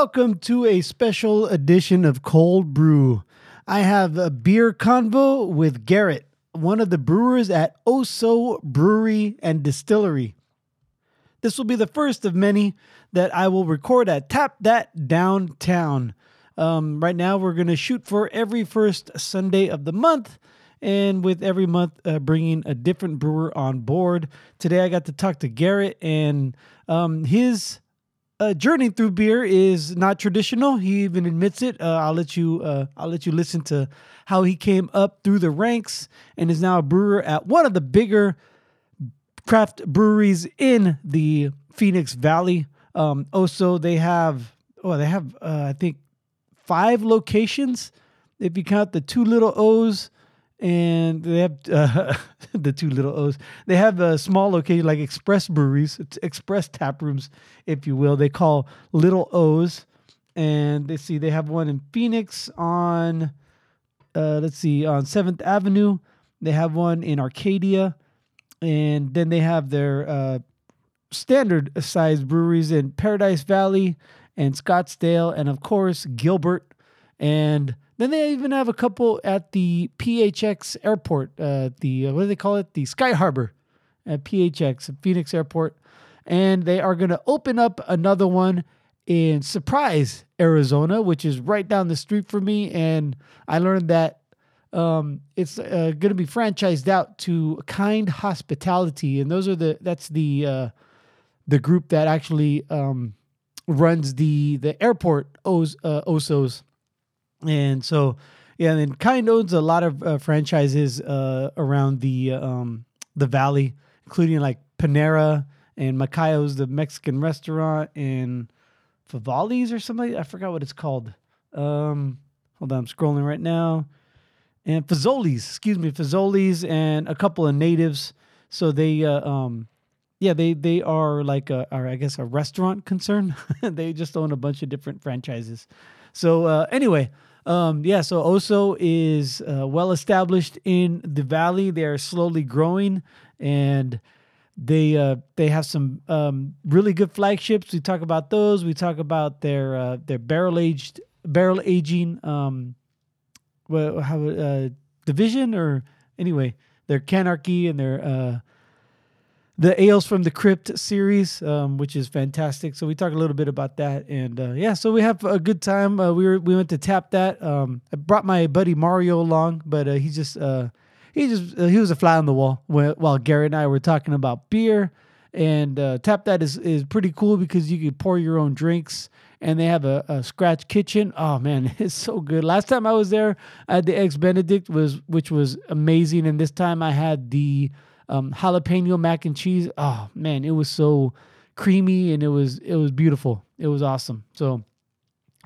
Welcome to a special edition of Cold Brew. I have a beer convo with Garrett, one of the brewers at O.H.S.O. Brewery and Distillery. This will be the first of many that I will record at Tap That Downtown. Um, right now, we're going to shoot for every first Sunday of the month, and with every month uh, bringing a different brewer on board. Today, I got to talk to Garrett, and um, his uh, journey through beer is not traditional. He even admits it. Uh, I'll let you. Uh, I'll let you listen to how he came up through the ranks and is now a brewer at one of the bigger craft breweries in the Phoenix Valley. Um, also, they have. Oh, they have. Uh, I think five locations if you count the two little O's and they have uh, the two little O's. They have a small location like express breweries, express tap rooms, if you will. They call little O's, and they see they have one in Phoenix on, uh, let's see, on Seventh Avenue. They have one in Arcadia, and then they have their uh, standard size breweries in Paradise Valley and Scottsdale, and of course Gilbert and then they even have a couple at the PHX airport, uh, the uh, what do they call it? The Sky Harbor at PHX, Phoenix Airport. And they are going to open up another one in Surprise, Arizona, which is right down the street from me. And I learned that um, it's uh, going to be franchised out to Kind Hospitality, and those are the that's the uh, the group that actually um, runs the the airport Os, uh, Osos and so yeah, and then kind owns a lot of uh, franchises uh, around the um, the valley, including like Panera and Macayo's, the Mexican restaurant, and Favali's or something. I forgot what it's called. Um, hold on, I'm scrolling right now. And Fazoli's, excuse me, Fazoli's, and a couple of natives. So they, uh, um, yeah, they they are like a, are I guess a restaurant concern. they just own a bunch of different franchises. So uh, anyway, um, yeah, so O.H.S.O. is uh, well established in the valley. They are slowly growing, and they uh, they have some um, really good flagships. We talk about those. We talk about their uh, their barrel aged barrel aging um, well, how uh, division or anyway their canarchy and their uh, the Ales from the Crypt series, um, which is fantastic. So we talk a little bit about that, and uh, yeah, so we have a good time. Uh, we were we went to tap that. Um, I brought my buddy Mario along, but uh, he just uh, he just uh, he was a fly on the wall while Gary and I were talking about beer. And uh, tap that is is pretty cool because you can pour your own drinks, and they have a, a scratch kitchen. Oh man, it's so good. Last time I was there, I had the eggs Benedict was which was amazing, and this time I had the um, jalapeno mac and cheese. Oh man, it was so creamy and it was it was beautiful. It was awesome. So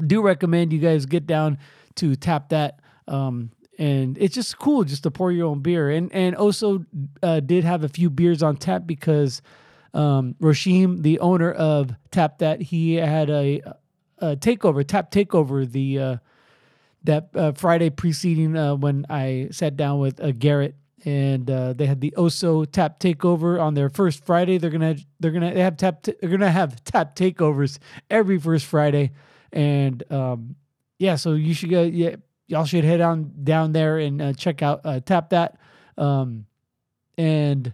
do recommend you guys get down to tap that. Um, and it's just cool just to pour your own beer. And and also uh, did have a few beers on tap because um, Roshim, the owner of Tap That, he had a, a takeover, Tap Takeover, the uh, that uh, Friday preceding uh, when I sat down with uh, Garrett and uh, they had the O.H.S.O. Tap Takeover on their first Friday. They're gonna they're gonna they have tap t- they're gonna have tap takeovers every first Friday, and um, yeah, so you should go. Yeah, y'all should head on down there and uh, check out uh, Tap That, um, and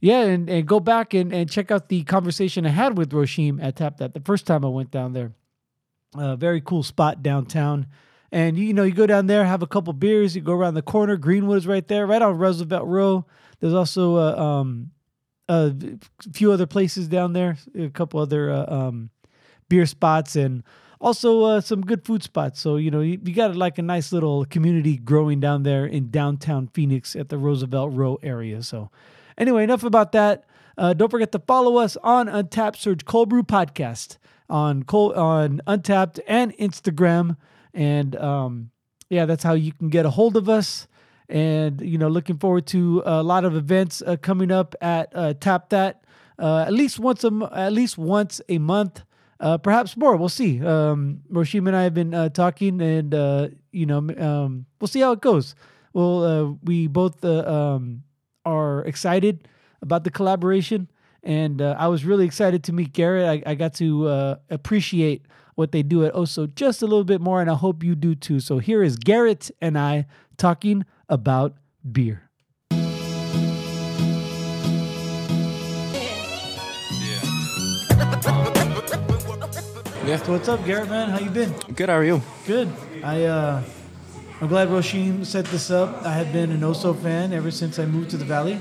yeah, and, and go back and, and check out the conversation I had with Roshim at Tap That the first time I went down there. Uh, very cool spot downtown. And you know, you go down there, have a couple beers, you go around the corner. Greenwood is right there, right on Roosevelt Row. There's also a, um, a few other places down there, a couple other uh, um, beer spots, and also uh, some good food spots. So you know, you, you, got like a nice little community growing down there in downtown Phoenix at the Roosevelt Row area. So anyway, enough about that. Uh, don't forget to follow us on Untappd Search Cold Brew Podcast on on Untappd and Instagram. And um, yeah, that's how you can get a hold of us. And you know, looking forward to a lot of events uh, coming up at uh, Tap That uh, at least once a at least once a month. Uh, perhaps more. We'll see. Um, Roshim and I have been uh, talking, and uh, you know, um, we'll see how it goes. Well, uh, we both uh, um, are excited about the collaboration, and uh, I was really excited to meet Garrett. I, I got to appreciate what they do at O.H.S.O. just a little bit more, and I hope you do too. So here is Garrett and I talking about beer. Yeah. So what's up, Garrett? Man, how you been? Good. How are you? Good. I uh, I'm glad Roshin set this up. I have been an O.H.S.O. fan ever since I moved to the Valley.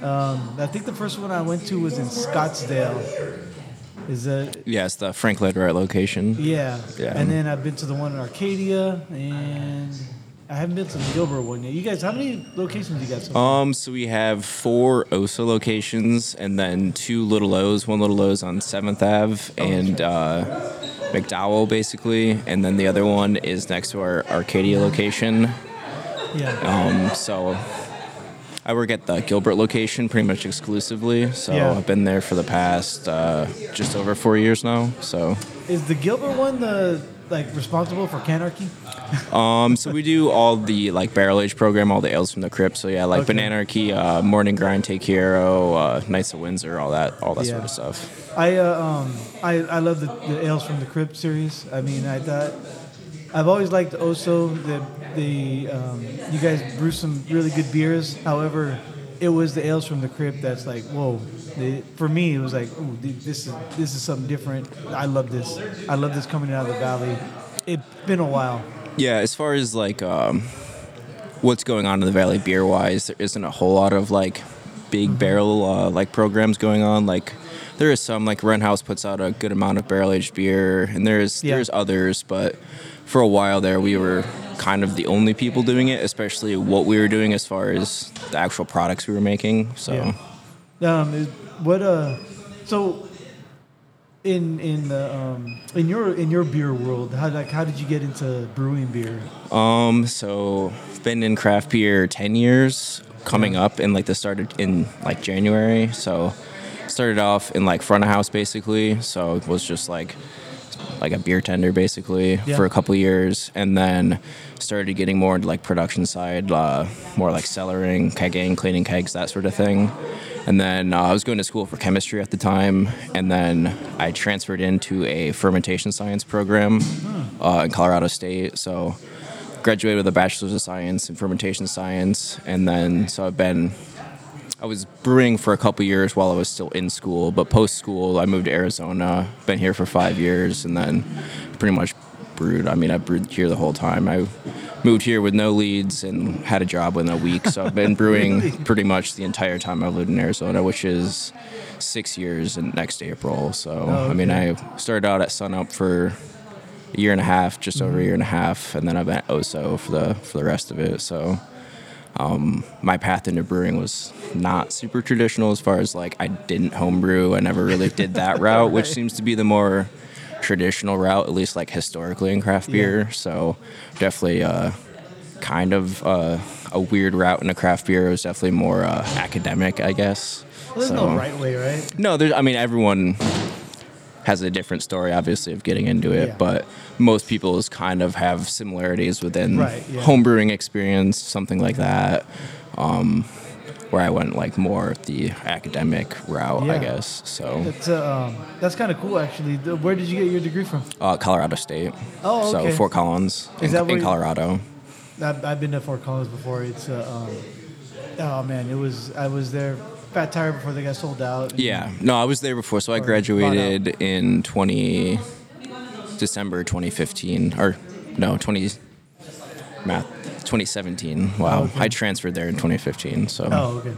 Um, I think the first one I went to was in Scottsdale. Is that Yeah, it's the Frank Lloyd Wright location. yeah. Yeah. And then I've been to the one in Arcadia, and I haven't been to the Gilbert one yet. You guys, how many locations do you got? So far? Um, so we have four O.H.S.O. locations, and then two Little O's. One Little O's on Seventh Ave and uh, McDowell, basically, and then the other one is next to our Arcadia location. yeah. Um, so I work at the Gilbert location pretty much exclusively. So Yeah. I've been there for the past uh, just over four years now. So. Is the Gilbert one the like responsible for Canarchy? Um, so we do all the like barrel age program, all the ales from the crypt. So yeah, like Okay. Bananarchy, uh, Morning Grind, Take Hero, uh, Knights of Windsor, all that, all that Yeah. sort of stuff. I uh, um I, I love the, the ales from the Crypt series. I mean, I thought I've always liked O.H.S.O. The the um, you guys brew some really good beers. However, it was the ales from the Crypt that's like whoa. The, for me, it was like ooh, this is this is something different. I love this. I love this coming out of the valley. It's been a while. Yeah, as far as like um, what's going on in the valley beer wise, there isn't a whole lot of like big barrel uh, like programs going on. Like there is some like Wren House puts out a good amount of barrel aged beer, and there's Yeah. there's others, but for a while there we were kind of the only people doing it, especially what we were doing as far as the actual products we were making. So. Yeah. Um, what uh, so in in the um in your in your beer world, how like how did you get into brewing beer? Um, so been in craft beer ten years, coming up, and like this started in like January. So started off in like front of house basically. So it was just like like a beer tender basically Yeah. for a couple years, and then started getting more into like production side, uh, more like cellaring, kegging, cleaning kegs, that sort of thing. And then uh, I was going to school for chemistry at the time, and then I transferred into a fermentation science program uh, in Colorado State. So graduated with a bachelor's of science in fermentation science, and then so I've been I was brewing for a couple years while I was still in school, but post school I moved to Arizona. Been here for five years, and then pretty much brewed. I mean, I brewed here the whole time. I moved here with no leads and had a job within a week, so I've been brewing pretty much the entire time I've lived in Arizona, which is six years in next April. So Oh, I mean. I started out at Sunup for a year and a half, just over a mm-hmm. year and a half, and then I've been at O.H.S.O. for the for the rest of it. So um, my path into brewing was not super traditional as far as like I didn't homebrew. I never really did that route, which seems to be the more traditional route, at least like historically in craft beer. So definitely uh, kind of uh, a weird route in into craft beer. It was definitely more uh, academic, I guess. Well, there's so, no right way, right? no, there's. I mean, everyone has a different story, obviously, of getting into it. Yeah. But most people's kind of have similarities within Right, yeah. homebrewing experience, something like that. Um, where I went like more the academic route, Yeah. I guess. So, That's uh, um, that's kind of cool, actually. Where did you get your degree from? uh, Colorado State. Oh, okay. So Fort Collins Is in, in Colorado. I've, I've been to Fort Collins before. It's uh, um, oh man, it was I was there Fat Tire before they got sold out. Yeah, no, I was there before. So I graduated in 20 December 2015, or no, 20 math 2017. Wow, okay. I transferred there in 2015. So Oh, okay.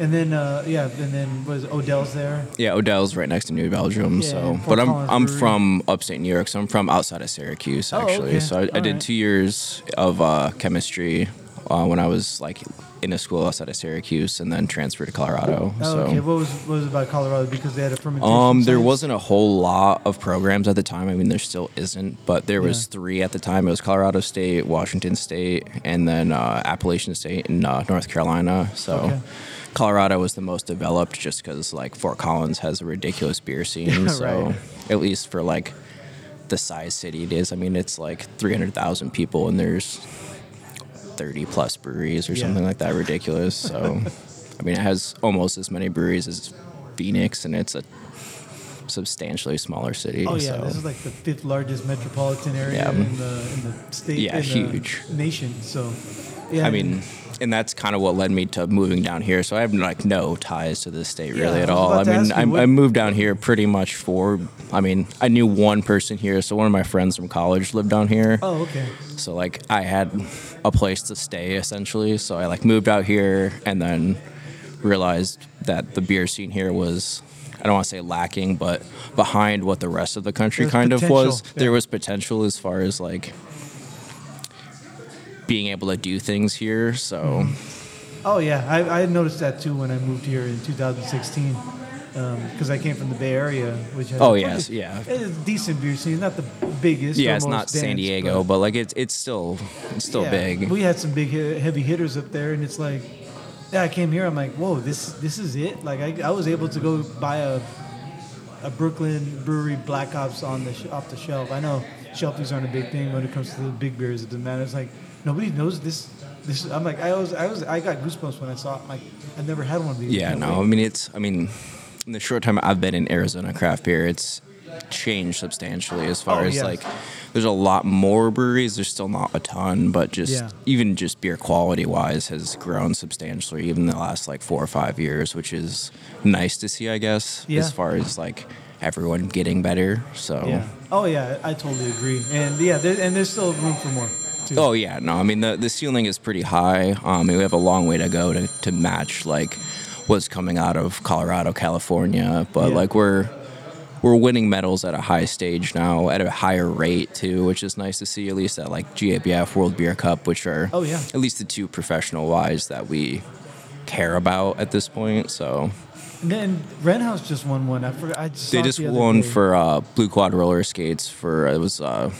And then uh, yeah, and then was Odell's there? yeah, Odell's right next to New Belgium. Yeah, so, Fort but I'm Collins I'm Brewery. from upstate New York, so I'm from outside of Syracuse Oh, actually. okay. So I, I did right. two years of uh, chemistry uh, when I was like in a school outside of Syracuse, and then transferred to Colorado. Oh, so. okay. What was what was it about Colorado because they had a fermentation? Um, there science? wasn't a whole lot of programs at the time. I mean, there still isn't, but there was Yeah. three at the time. It was Colorado State, Washington State, and then uh, Appalachian State in uh, North Carolina. So, Okay. Colorado was the most developed, just because like Fort Collins has a ridiculous beer scene. so, Right. at least for like the size city it is, I mean, it's like three hundred thousand people, and there's thirty plus breweries or Yeah. something like that. Ridiculous. So, I mean, it has almost as many breweries as Phoenix, and it's a substantially smaller city. Oh yeah, so. this is like the fifth largest metropolitan area Yeah. in the in the state. Yeah, in the huge. nation. So, yeah, I mean, and that's kind of what led me to moving down here. So I have like no ties to this state really I at all. I mean, I, I moved down here pretty much for. I mean, I knew one person here, so one of my friends from college lived down here. oh okay, So like I had a place to stay essentially. So I like moved out here and then realized that the beer scene here was I don't want to say lacking, but behind what the rest of the country There's kind of was. potential, There was potential as far as like being able to do things here. So oh yeah, I, I noticed that too when I moved here in 2016. Um, because I came from the Bay Area, which has Oh, a yes, pretty- yeah. a decent beer scene. Not the biggest. yeah, it's not most San Diego, but, like it's it's still it's still yeah, big. We had some big heavy hitters up there, and it's like, yeah, I came here. I'm like, whoa, this this is it. Like I, I was able to go buy a a Brooklyn brewery Black Ops on the sh- off the shelf. I know shelfies aren't a big thing when it comes to the big beers. It doesn't matter. It's like nobody knows this. This I'm like I was I was I got goosebumps when I saw it. I'm like I've never had one of these. Yeah, no, I mean it's. I mean, in the short time I've been in Arizona craft beer, it's changed substantially as far Oh, as like. There's a lot more breweries. There's still not a ton, but just Yeah. even just beer quality wise has grown substantially even the last like four or five years, which is nice to see, I guess. Yeah. As far as like everyone getting better. So. Yeah. Oh yeah, I totally agree. And yeah, there, and there's still room for more. Too. Oh yeah, no, I mean the the ceiling is pretty high. Um, we have a long way to go to, to match like what's coming out of Colorado, California, but Yeah. like we're we're winning medals at a high stage now, at a higher rate too, which is nice to see. At least at like GABF World Beer Cup, which are Oh, yeah. at least the two professional wise that we care about at this point. So And then Wren House just won one. I forgot. I just they just the won day. for uh, Blue Quad roller skates for it was uh,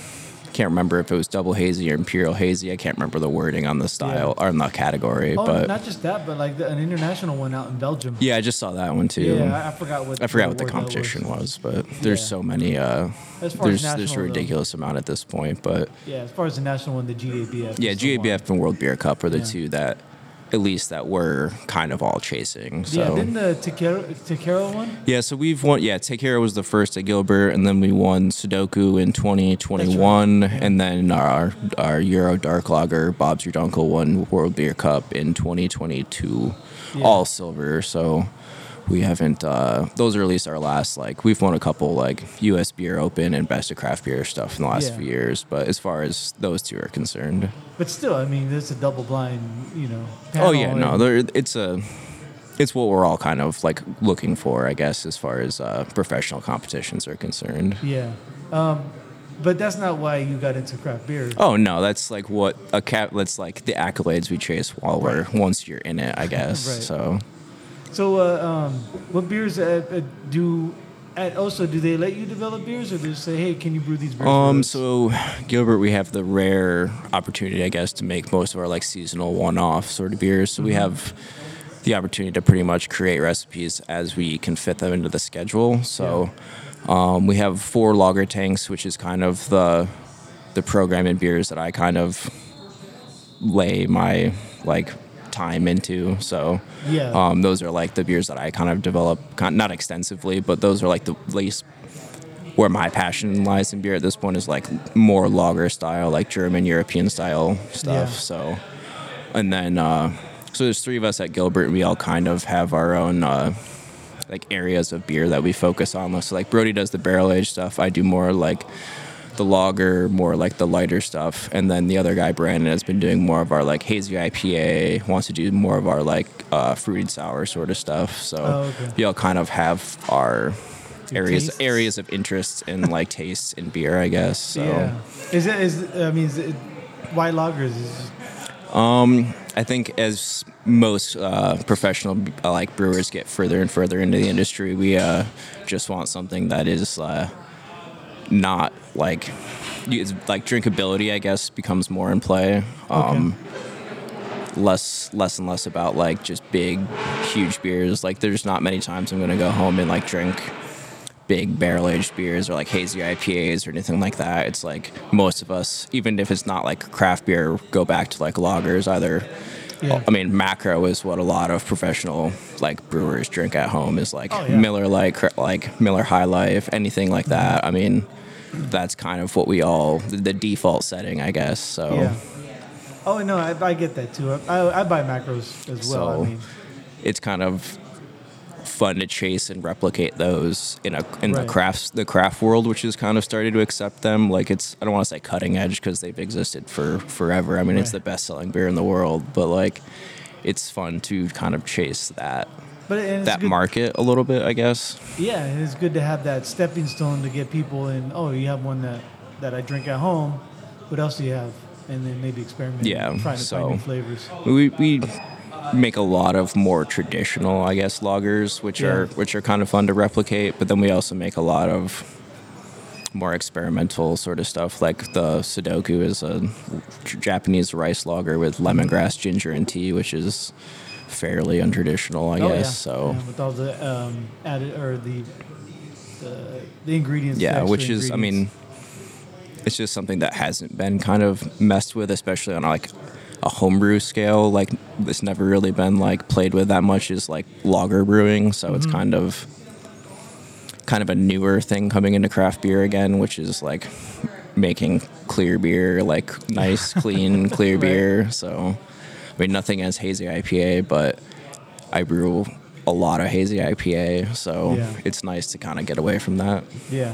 can't remember if it was double hazy or imperial hazy. I can't remember the wording on the style or on the category, Oh, but not just that, but like the, an international one out in Belgium. yeah, I just saw that one too. Yeah, I, forgot what. I forgot what the competition was. was, but there's Yeah. so many. Uh, As far as there's there's a national, though. ridiculous amount at this point, but Yeah, as far as the national one, the GABF. yeah, is the one. GABF and World Beer Cup are the Yeah. two that, at least that we're kind of all chasing. So Yeah, didn't the Takero, Takero one? Yeah, so we've won. Yeah, Take Care was the first at Gilbert, and then we won Sudoku in 2021, right, yeah. and then our our Euro Dark Lager, Bob's Your Uncle, won World Beer Cup in 2022, Yeah. all silver. So we haven't. Uh, those are at least our last. Like we've won a couple like U.S. Beer Open and Best of Craft Beer stuff in the last Yeah. few years, but as far as those two are concerned, But still, I mean, it's a double blind, you know. oh yeah, no, there, it's a. It's what we're all kind of like looking for, I guess, as far as uh, professional competitions are concerned. Yeah. Um, but that's not why you got into craft beer. Oh no, that's like what a cat. That's like the accolades we chase while we're once you're in it, I guess. Right. So So, uh, um, what beers uh, uh, do? At O.H.S.O., do they let you develop beers, or do they say, "Hey, can you brew these beers?" um, so Gilbert, we have the rare opportunity, I guess, to make most of our like seasonal one-off sort of beers. So we Mm-hmm. have the opportunity to pretty much create recipes as we can fit them into the schedule. So um, we have four lager tanks, which is kind of the the program in beers that I kind of lay my like time into. So Yeah. um, those are like the beers that I kind of develop, not extensively, but those are like the least where my passion lies in beer at this point is like more lager style, like German European style stuff. Yeah. So, and then uh, so there's three of us at Gilbert, and we all kind of have our own. Uh, like areas of beer that we focus on. So like Brody does the barrel age stuff. I do more like the lager, more like the lighter stuff, and then the other guy Brandon has been doing more of our like hazy IPA. Wants to do more of our like uh, fruited sour sort of stuff. So Oh, okay. we all kind of have our Your areas tastes? areas of interest in like tastes in beer, I guess. So. yeah. Is it? Is I mean, is it, why lagers? Is, I think as most uh, professional uh, like brewers get further and further into the industry, we uh, just want something that is uh, not like it's like drinkability. I guess becomes more in play. Um, Less, less and less about like just big, huge beers. Like there's not many times I'm gonna go home and like drink big barrel aged beers or like hazy IPAs or anything like that. It's like most of us, even if it's not like craft beer, go back to like lagers, either Yeah. I mean, macro is what a lot of professional like brewers drink at home is like Oh, yeah. Miller like like Miller High Life, anything like that. I mean, that's kind of what we all the, default setting, I guess. So Yeah. Oh no, I, I get that too. I, I buy macros as well. So- I mean, it's kind of fun to chase and replicate those in a in Right. the crafts the craft world, which is kind of starting to accept them. Like it's I don't want to say cutting edge because they've existed for forever. I mean, it's the best selling beer in the world, but like it's fun to kind of chase that but that good, market a little bit, I guess. Yeah, it's good to have that stepping stone to get people in. Oh, you have one that that I drink at home. What else do you have? And then maybe experiment. Yeah, trying to so- find new flavors. We we make a lot of more traditional, I guess, lagers, which Yeah. are which are kind of fun to replicate. But then we also make a lot of more experimental sort of stuff. Like the Sudoku is a Japanese rice lager with lemongrass, ginger, and tea, which is fairly untraditional, I oh guess. yeah. So. Yeah, with all the um, added or the the, the ingredients. Yeah, extra which is, I mean, it's just something that hasn't been kind of messed with, especially on like a homebrew scale. Like it's never really been like played with that much is like lager brewing. So it's Mm-hmm. kind of kind of a newer thing coming into craft beer again, which is like making clear beer, like nice, clean, clear Right. beer. So I mean, nothing as hazy IPA, but I brew a lot of hazy IPA, so Yeah. it's nice to kind of get away from that. Yeah,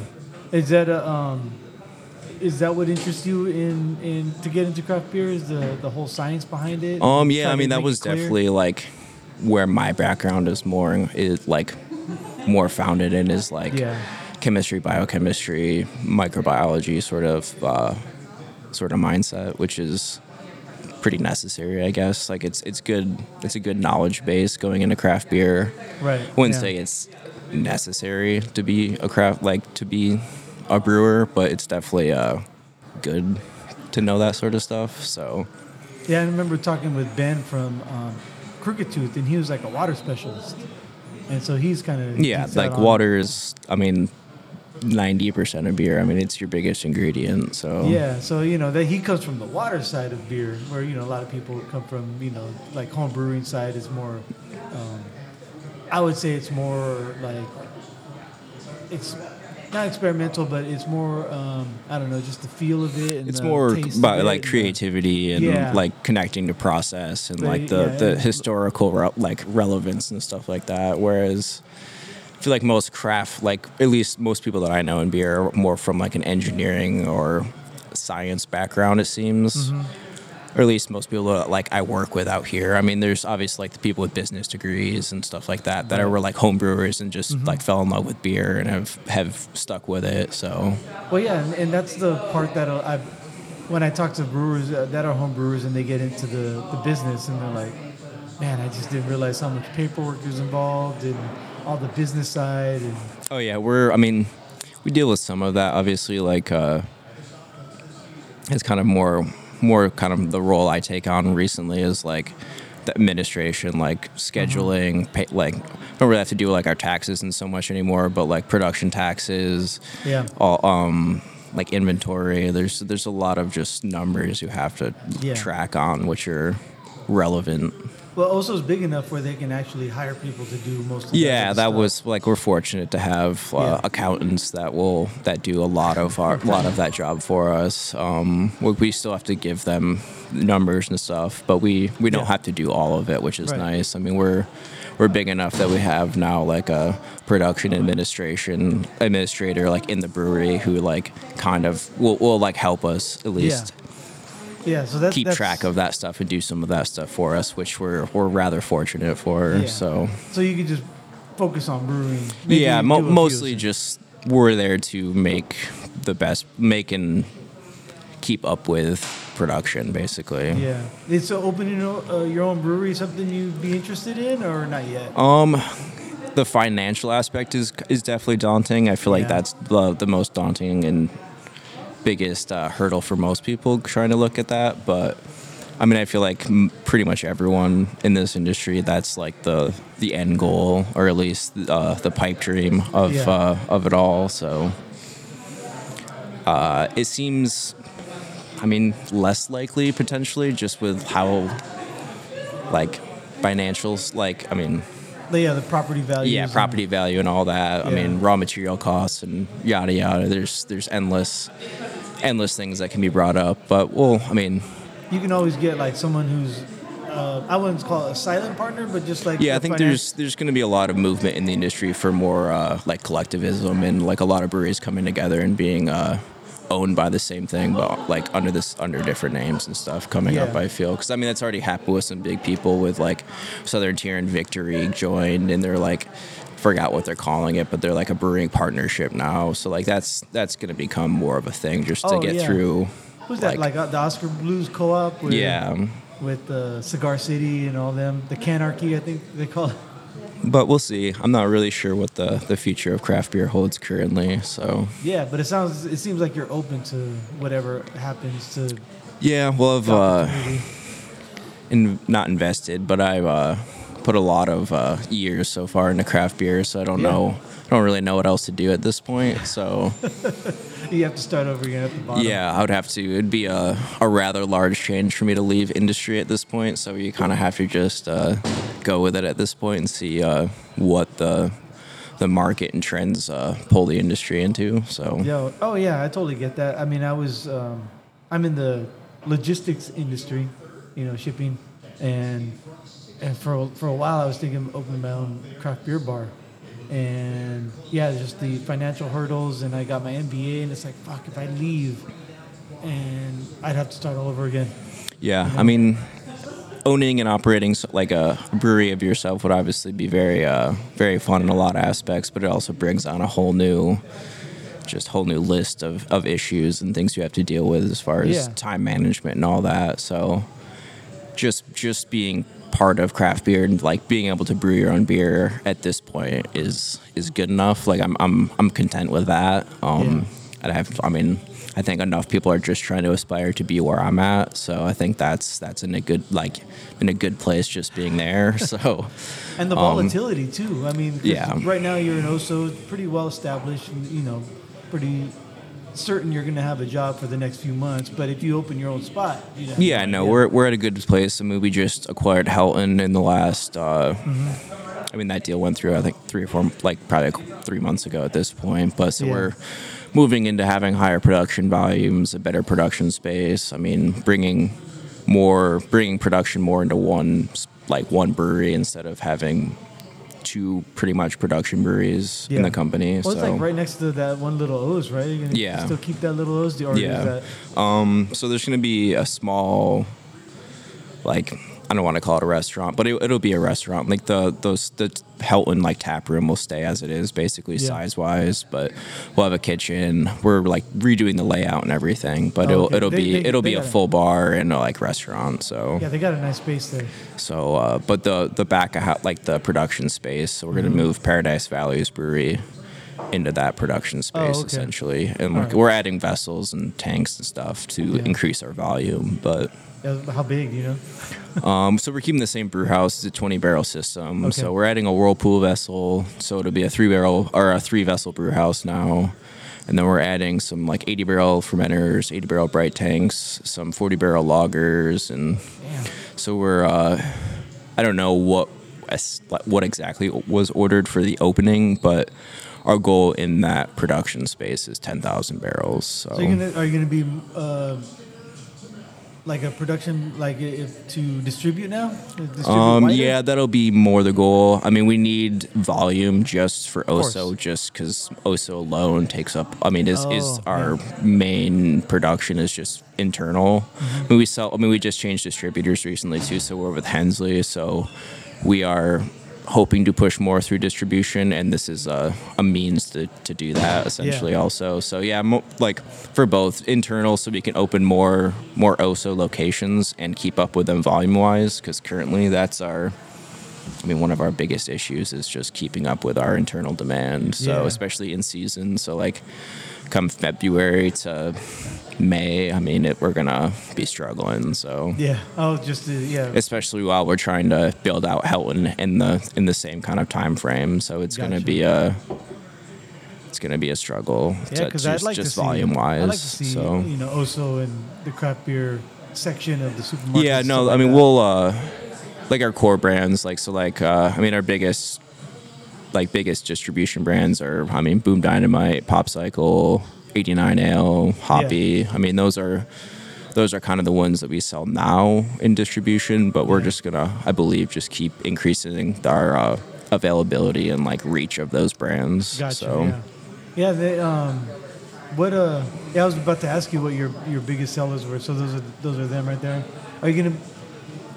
is that a, um, is that what interests you in, in to get into craft beer? Is the the whole science behind it? Um, yeah, I mean that was definitely like where my background is more is like more founded in is like Yeah. chemistry, biochemistry, microbiology sort of uh, sort of mindset, which is pretty necessary, I guess. Like it's it's good. It's a good knowledge base going into craft beer. right. I wouldn't yeah. say it's necessary to be a craft like to be a brewer, but it's definitely uh, good to know that sort of stuff. So Yeah, I remember talking with Ben from um, Crooked Tooth, and he was like a water specialist, and so he's kind of Yeah, like water is. I mean, ninety percent of beer. I mean, it's your biggest ingredient. So Yeah, so you know that he comes from the water side of beer, where you know a lot of people come from. You know, like home brewing side is more. Um, I would say it's more like it's not experimental, but it's more. Um, I don't know, just the feel of it. And it's the more taste about it like and creativity and Yeah. like connecting to process and But, like the yeah, the historical re- like relevance and stuff like that. Whereas. I feel like most craft, like at least most people that I know in beer, are more from like an engineering or science background. It seems, or at least most people that like I work with out here. I mean, there's obviously like the people with business degrees and stuff like that that were like home brewers and just like fell in love with beer and have have stuck with it. So Well, yeah, and, and that's the part that I, when I talk to brewers uh, that are home brewers and they get into the, the business and they're like, man, I just didn't realize how much paperwork is involved and all the business side and Oh yeah, we're. I mean, we deal with some of that. Obviously, like uh, it's kind of more, more kind of the role I take on recently is like the administration, like scheduling, pay, like don't really have to do like our taxes and so much anymore, but like production taxes, yeah, all um like inventory. There's there's a lot of just numbers you have to Yeah. track on, which are relevant. Well, O.H.S.O. is big enough where they can actually hire people to do most. of the Yeah, that was like we're fortunate to have uh, Yeah. accountants that will that do a lot of our lot of that job for us. Um, we, we still have to give them numbers and stuff, but we we don't Yeah. have to do all of it, which is Right. nice. I mean, we're we're big enough that we have now like a production administration administrator like in the brewery who like kind of will, will like help us at least yeah. Yeah, so that's keep that's, track of that stuff and do some of that stuff for us, which we're we're rather fortunate for. Yeah. So So you can just focus on brewing. Maybe yeah, mo- mostly just we're there to make the best, make and keep up with production, basically. Yeah, is so opening uh, your own brewery something you'd be interested in or not yet? Um, the financial aspect is is definitely daunting. I feel like that's the the most daunting and biggest uh, hurdle for most people trying to look at that. But I mean, I feel like m- pretty much everyone in this industry that's like the the end goal, or at least uh, the pipe dream of Yeah. uh, of it all. So uh, it seems, I mean, less likely potentially just with how like financials. Like I mean, yeah, the property value. yeah, property value and all that. I mean, raw material costs and yada yada. There's there's endless endless things that can be brought up. But well, I mean, You can always get like someone who's. Uh, I wouldn't call it a silent partner, but just like yeah, I think finan- there's there's going to be a lot of movement in the industry for more uh, like collectivism and like a lot of breweries coming together and being uh, owned by the same thing, but like under this under different names and stuff coming up. I feel because I mean that's already happened with some big people with like Southern Tier and Victory joined, and they're like forgot what they're calling it, but they're like a brewing partnership now. So like that's that's going to become more of a thing just to Oh, get yeah. through. Who's that? Like uh, the Oskar Blues Co-op. With, Yeah. With uh, Cigar City and all them, the Canarchy, I think they call it. But we'll see. I'm not really sure what the, the future of craft beer holds currently. So Yeah, but it sounds, it seems like you're open to whatever happens to yeah, well, I've uh, in, not invested, but I've uh, put a lot of uh, years so far into craft beer. So I don't Yeah. know. I don't really know what else to do at this point. So you have to start over again at the bottom. yeah, I would have to. It'd be a, a rather large change for me to leave industry at this point. So you kind of have to just uh, go with it at this point and see uh, what the the market and trends uh, pull the industry into. So Yo, oh yeah, I totally get that. I mean, I was, um, I'm in the logistics industry, you know, shipping, and and for a- for a while I was thinking of opening my own craft beer bar, and yeah, just the financial hurdles, and I got my MBA, and it's like fuck, if I leave, and I'd have to start all over again. Yeah, I mean, owning and operating like a brewery of yourself would obviously be very, uh, very fun in a lot of aspects, but it also brings on a whole new, just whole new list of, of issues and things you have to deal with as far as Yeah. time management and all that. So, just just being part of craft beer and like being able to brew your own beer at this point is is good enough. Like I'm I'm I'm content with that. Um, and I have I mean I think enough people are just trying to aspire to be where I'm at. So I think that's that's in a good like in a good place just being there. So And the Um, volatility too. I mean, yeah. Right now you're in O.H.S.O., pretty well established, and you know, pretty certain you're going to have a job for the next few months. But if you open your own spot, you know, yeah, no, we're we're at a good place. I mean, we just acquired Helton in the last. Uh, I mean, that deal went through I think three or four, like probably three months ago at this point. But so Yeah. we're moving into having higher production volumes, a better production space. I mean, bringing more, bringing production more into one like one brewery instead of having two pretty much production breweries in the company. Well, so it's like right next to that one little O's, right? You're gonna Yeah. still keep that little O's, or Yeah. Um, so there's going to be a small, like I don't want to call it a restaurant, but it, it'll be a restaurant. Like the those the Helton like tap room will stay as it is, basically Yeah. size wise. But we'll have a kitchen. We're like redoing the layout and everything. But Oh, it'll okay. it'll They- be they- it'll they be a full bar and a like restaurant. So yeah, they got a nice space there. so, uh, but the the back of like the production space, so we're gonna Mm-hmm. move Paradise Valley's Brewery into that production space Oh, okay. essentially, and like, right. we're adding vessels and tanks and stuff to Yeah. increase our volume. But How big, you know? um, so we're keeping the same brew house, it's a 20 barrel system. Okay. So we're adding a whirlpool vessel, so it'll be a three barrel or a three vessel brew house now. And then we're adding some like 80 barrel fermenters, 80 barrel bright tanks, some 40 barrel loggers, and Damn. so we're, uh, I don't know what what exactly was ordered for the opening, but our goal in that production space is 10,000 barrels. So, So you're gonna, are you going to be uh, like a production, like if to distribute now? Distribute um, wider? yeah, that'll be more the goal. I mean, we need volume just for. O.H.S.O., just because O.H.S.O. alone takes up. I mean, is is Oh, our main production is just internal. Mm-hmm. I mean, we sell. I mean, we just changed distributors recently too, so we're with Hensley. So we are hoping to push more through distribution, and this is a, a means to, to do that essentially. Yeah. Also, so yeah, mo- like for both internal, so we can open more more O.H.S.O. locations and keep up with them volume wise, because currently that's our. I mean, one of our biggest issues is just keeping up with our internal demand. So, Yeah. especially in season. So, like, come February to May, I mean, it, we're gonna be struggling. So, Yeah. Oh, just uh, yeah. especially while we're trying to build out Helton in the in the same kind of time frame. So it's going to be a it's to be a struggle Yeah, to, because I'd just, like just to see. volume wise. I'd like to see so you know O.H.S.O. and the craft beer section of the supermarket. yeah, no, I mean we'll uh, like our core brands, like so, like uh, I mean, our biggest like biggest distribution brands are I mean, Boom Dynamite, Pop Cycle, 89 Ale, Hoppy. I mean, those are those are kind of the ones that we sell now in distribution, but we're just gonna, I believe, just keep increasing our uh, availability and like reach of those brands. Gotcha. so Yeah. Yeah. They, um, what uh? Yeah, I was about to ask you what your your biggest sellers were. So those are those are them right there. Are you gonna?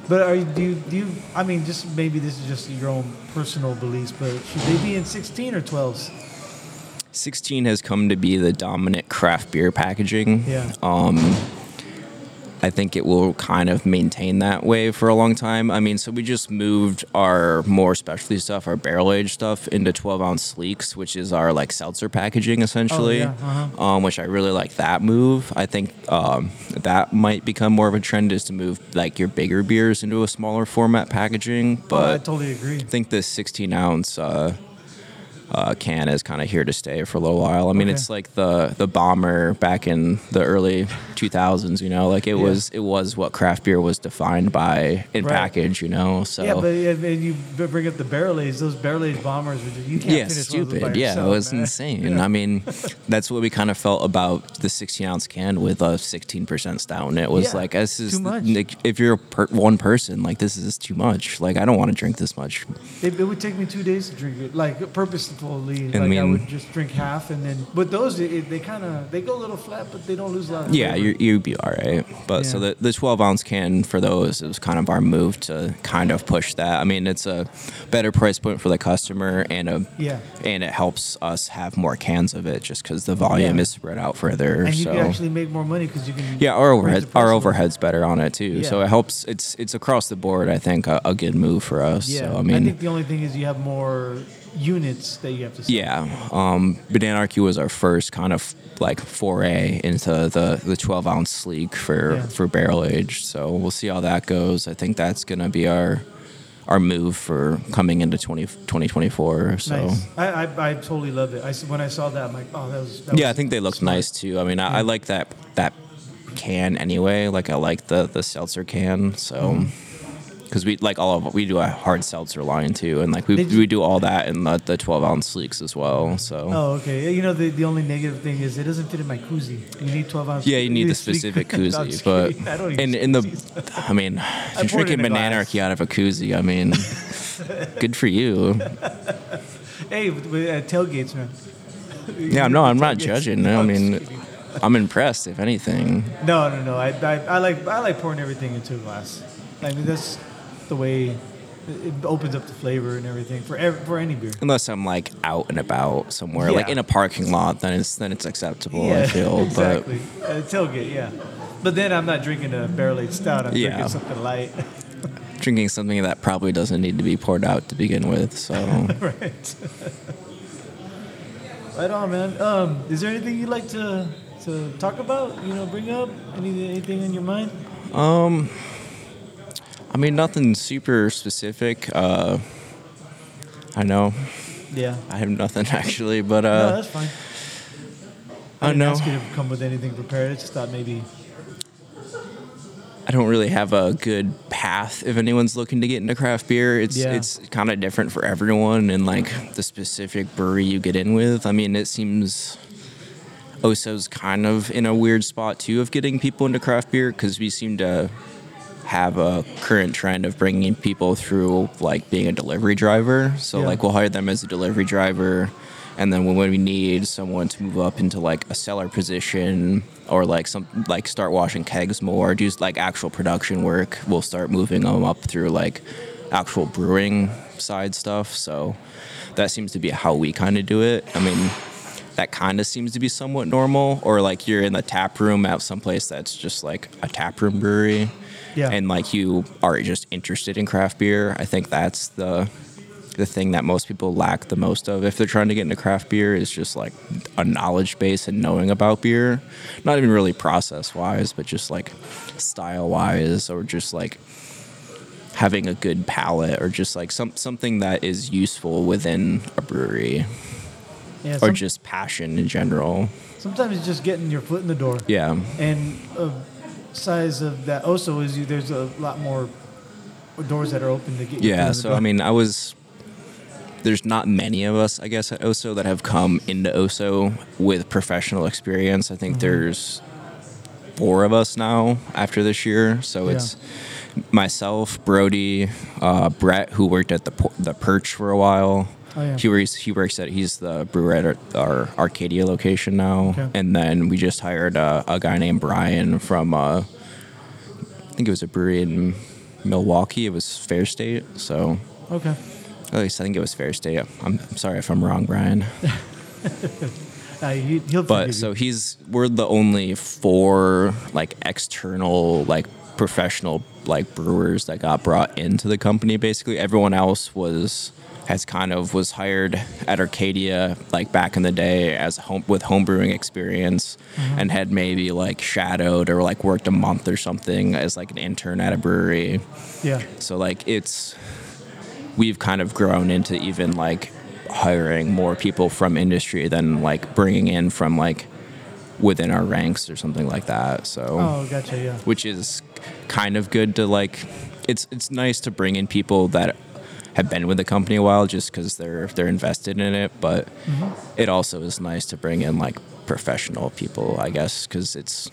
But are you do you, do you? I mean, just maybe this is just your own personal beliefs, but should they be in 16 or 12s? 16 has come to be the dominant craft beer packaging. Yeah. Um, I think it will kind of maintain that way for a long time. I mean, so we just moved our more specialty stuff, our barrel aged stuff, into 12 ounce sleeks, which is our like seltzer packaging essentially. Oh, yeah, uh-huh. um, which I really like that move. I think um, that might become more of a trend is to move like your bigger beers into a smaller format packaging. Oh, I totally agree. I think the 16 ounce uh, uh, can is kind of here to stay for a little while. I mean, Okay. it's like the the bomber back in the early 2000s. You know, like it Yeah. was it was what craft beer was defined by in Right. package. You know, so Yeah, but yeah, and you bring up the barrel aged. Those barrel aged bombers, were just, you can't yeah, finish one of those by stupid. Yeah, it was man. insane. I mean, that's what we kind of felt about the 16 ounce can with a 16% stout. And it was Yeah, like, this is too much. like, if you're per- one person, like this is too much. Like I don't want to drink this much. It, it would take me two days to drink it, like I like I mean- would just drink half, and then. But those, it, they kind of they go a little flat, but they don't lose a lot. Of Yeah, you you'd be all right. But so the the 12 ounce can for those it was kind of our move to kind of push that. I mean, it's a better price point for the customer and a Yeah. and it helps us have more cans of it just because the volume Yeah. is spread out further. and you so can actually make more money because you can. yeah, our overhead our overhead's better on it too. So it helps. It's it's across the board. I think a, a good move for us. Yeah, So I mean. I think the only thing is you have more units that you have to. Sell. Yeah, um, Bananarchy was our first kind of like foray into the, the 12 ounce sleek for, Yeah. for barrel aged. So we'll see how that goes. I think that's gonna be our our move for coming into 20, 2024. So Nice. I, I, I totally loved it. I when I saw that, I'm like, oh, that was. That yeah, I think they looked smart. nice too. I mean, I, I like that that can anyway. Like I like the the seltzer can. So. Mm-hmm. Because we like all of we do a hard seltzer line too, and like we, Did we do all that in the, the twelve ounce sleeks as well. So Oh, okay. You know, the, the only negative thing is it doesn't fit in my koozie. You need 12 ounce. Yeah, you need the specific koozie, but kidding. I don't even in in the. I mean, if you're drinking bananarchy out of a koozie. I mean, good for you. Hey, with, with, uh, tailgates, man. Yeah, no, I'm not judging. I I'm mean. I'm impressed. If anything, No, no, no. I, I, I like I like pouring everything into a glass. I mean, that's the way it opens up the flavor and everything for ev- for any beer. unless I'm like out and about somewhere, like in a parking lot, then it's then it's acceptable. I feel, exactly. Uh, tailgate, yeah. But then I'm not drinking a barrel aged stout. I'm Yeah. drinking something light. drinking something that probably doesn't need to be poured out to begin with. So. right. right on, man. Um, is there anything you'd like to to talk about? You know, bring up any, anything in your mind? I mean, nothing super specific. Uh, I know Yeah. I have nothing actually, but uh, no, that's fine. I didn't know ask you to come with anything prepared. I just thought maybe. I don't really have a good path if anyone's looking to get into craft beer. It's Yeah. it's kind of different for everyone and like the specific brewery you get in with. I mean, it seems O.H.S.O.'s kind of in a weird spot too of getting people into craft beer because we seem to have a current trend of bringing people through like being a delivery driver. So Yeah. like we'll hire them as a delivery driver and then when we need someone to move up into like a cellar position or like some like start washing kegs more, do like actual production work, we'll start moving them up through like actual brewing side stuff. So that seems to be how we kind of do it. I mean, that kind of seems to be somewhat normal. Or like you're in the tap room at some place that's just like a tap room brewery, Yeah. and like you are just interested in craft beer. I think that's the the thing that most people lack the most of if they're trying to get into craft beer is just like a knowledge base and knowing about beer. Not even really process wise, but just like style wise or just like having a good palate or just like some something that is useful within a brewery Yeah, or some- just passion in general. sometimes it's just getting your foot in the door. Yeah. And a size of that also is you, there's a lot more doors that are open to get. Yeah, so. I mean, I was. There's not many of us, I guess, at O.H.S.O. that have come into O.H.S.O. with professional experience. I think Mm-hmm. there's four of us now after this year. So Yeah. it's myself, Brody, uh, Brett, who worked at the the Perch for a while. Oh, yeah. He works. He works at. He's the brewer at our, our Arcadia location now. Okay. And then we just hired a, a guy named Brian from. Uh, I think it was a brewery in Milwaukee. It was Fair State. So okay. at least I think it was Fair State. I'm, I'm sorry if I'm wrong, Brian. Uh, he, But so he's we're the only four like external like professional like brewers that got brought into the company. Basically, everyone else was has kind of was hired at Arcadia like back in the day as home with homebrewing experience Mm-hmm. and had maybe like shadowed or like worked a month or something as like an intern at a brewery. yeah. So like it's we've kind of grown into even like hiring more people from industry than like bringing in from like within our ranks or something like that. So Oh, gotcha. Yeah. which is kind of good to like it's it's nice to bring in people that have been with the company a while just because they're they're invested in it but mm-hmm. it also is nice to bring in like professional people i guess because it's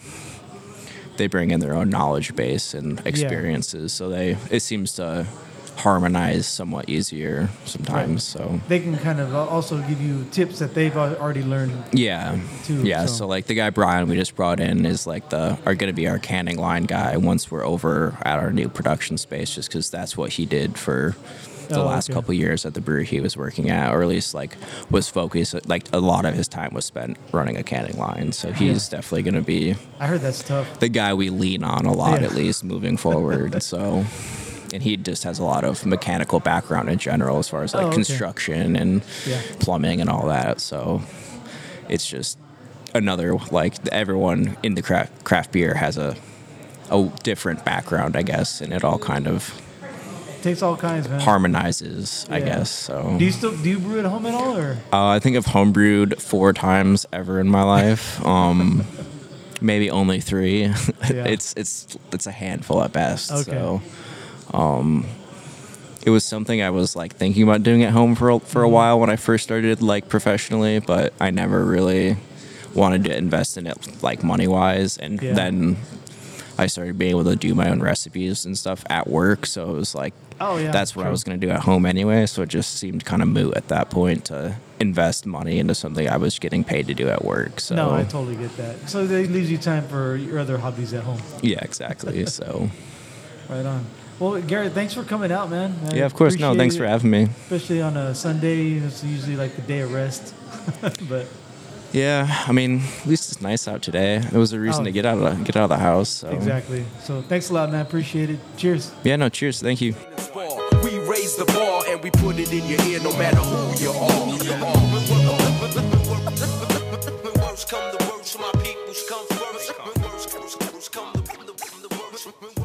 they bring in their own knowledge base and experiences so they it seems to harmonize somewhat easier sometimes so They can kind of also give you tips that they've already learned. Yeah. too, yeah. so- So. like the guy Brian we just brought in is like the are going to be our canning line guy once we're over at our new production space, just because that's what he did for the Oh, last okay. couple years at the brewery he was working at, or at least like was focused. Like a lot of his time was spent running a canning line, so he's definitely going to be I heard that's tough. the guy we lean on a lot Yeah. at least moving forward. so. And he just has a lot of mechanical background in general, as far as like Oh, okay. construction and Yeah. plumbing and all that. So it's just another like everyone in the craft craft beer has a a different background, I guess, and it all kind of Takes all kinds, man. harmonizes, I Yeah. guess. So Do you still do you brew at home at all, or uh, I think I've homebrewed four times ever in my life. Um, maybe only three. it's it's it's a handful at best. Okay. So. Um, it was something I was like thinking about doing at home for a- for Mm-hmm. a while when I first started like professionally, but I never really wanted to invest in it like money wise. And Yeah. then I started being able to do my own recipes and stuff at work, so it was like, Oh, yeah, that's what I was going to do at home anyway. So it just seemed kind of moot at that point to invest money into something I was getting paid to do at work. So no? I totally get that. So that leaves you time for your other hobbies at home. yeah, exactly. so Right on. Well, Garrett, thanks for coming out, man. I yeah, of course. No, thanks it, for having me. Especially on a Sunday, it's usually like the day of rest. but yeah, I mean, at least it's nice out today. It was a reason oh. to get out of the, get out of the house. So. Exactly. So thanks a lot, man. Appreciate it. Cheers. Yeah, no, cheers. Thank you. We raise the and we put it in your ear, no matter who you are. Come the my people's come first. Come the.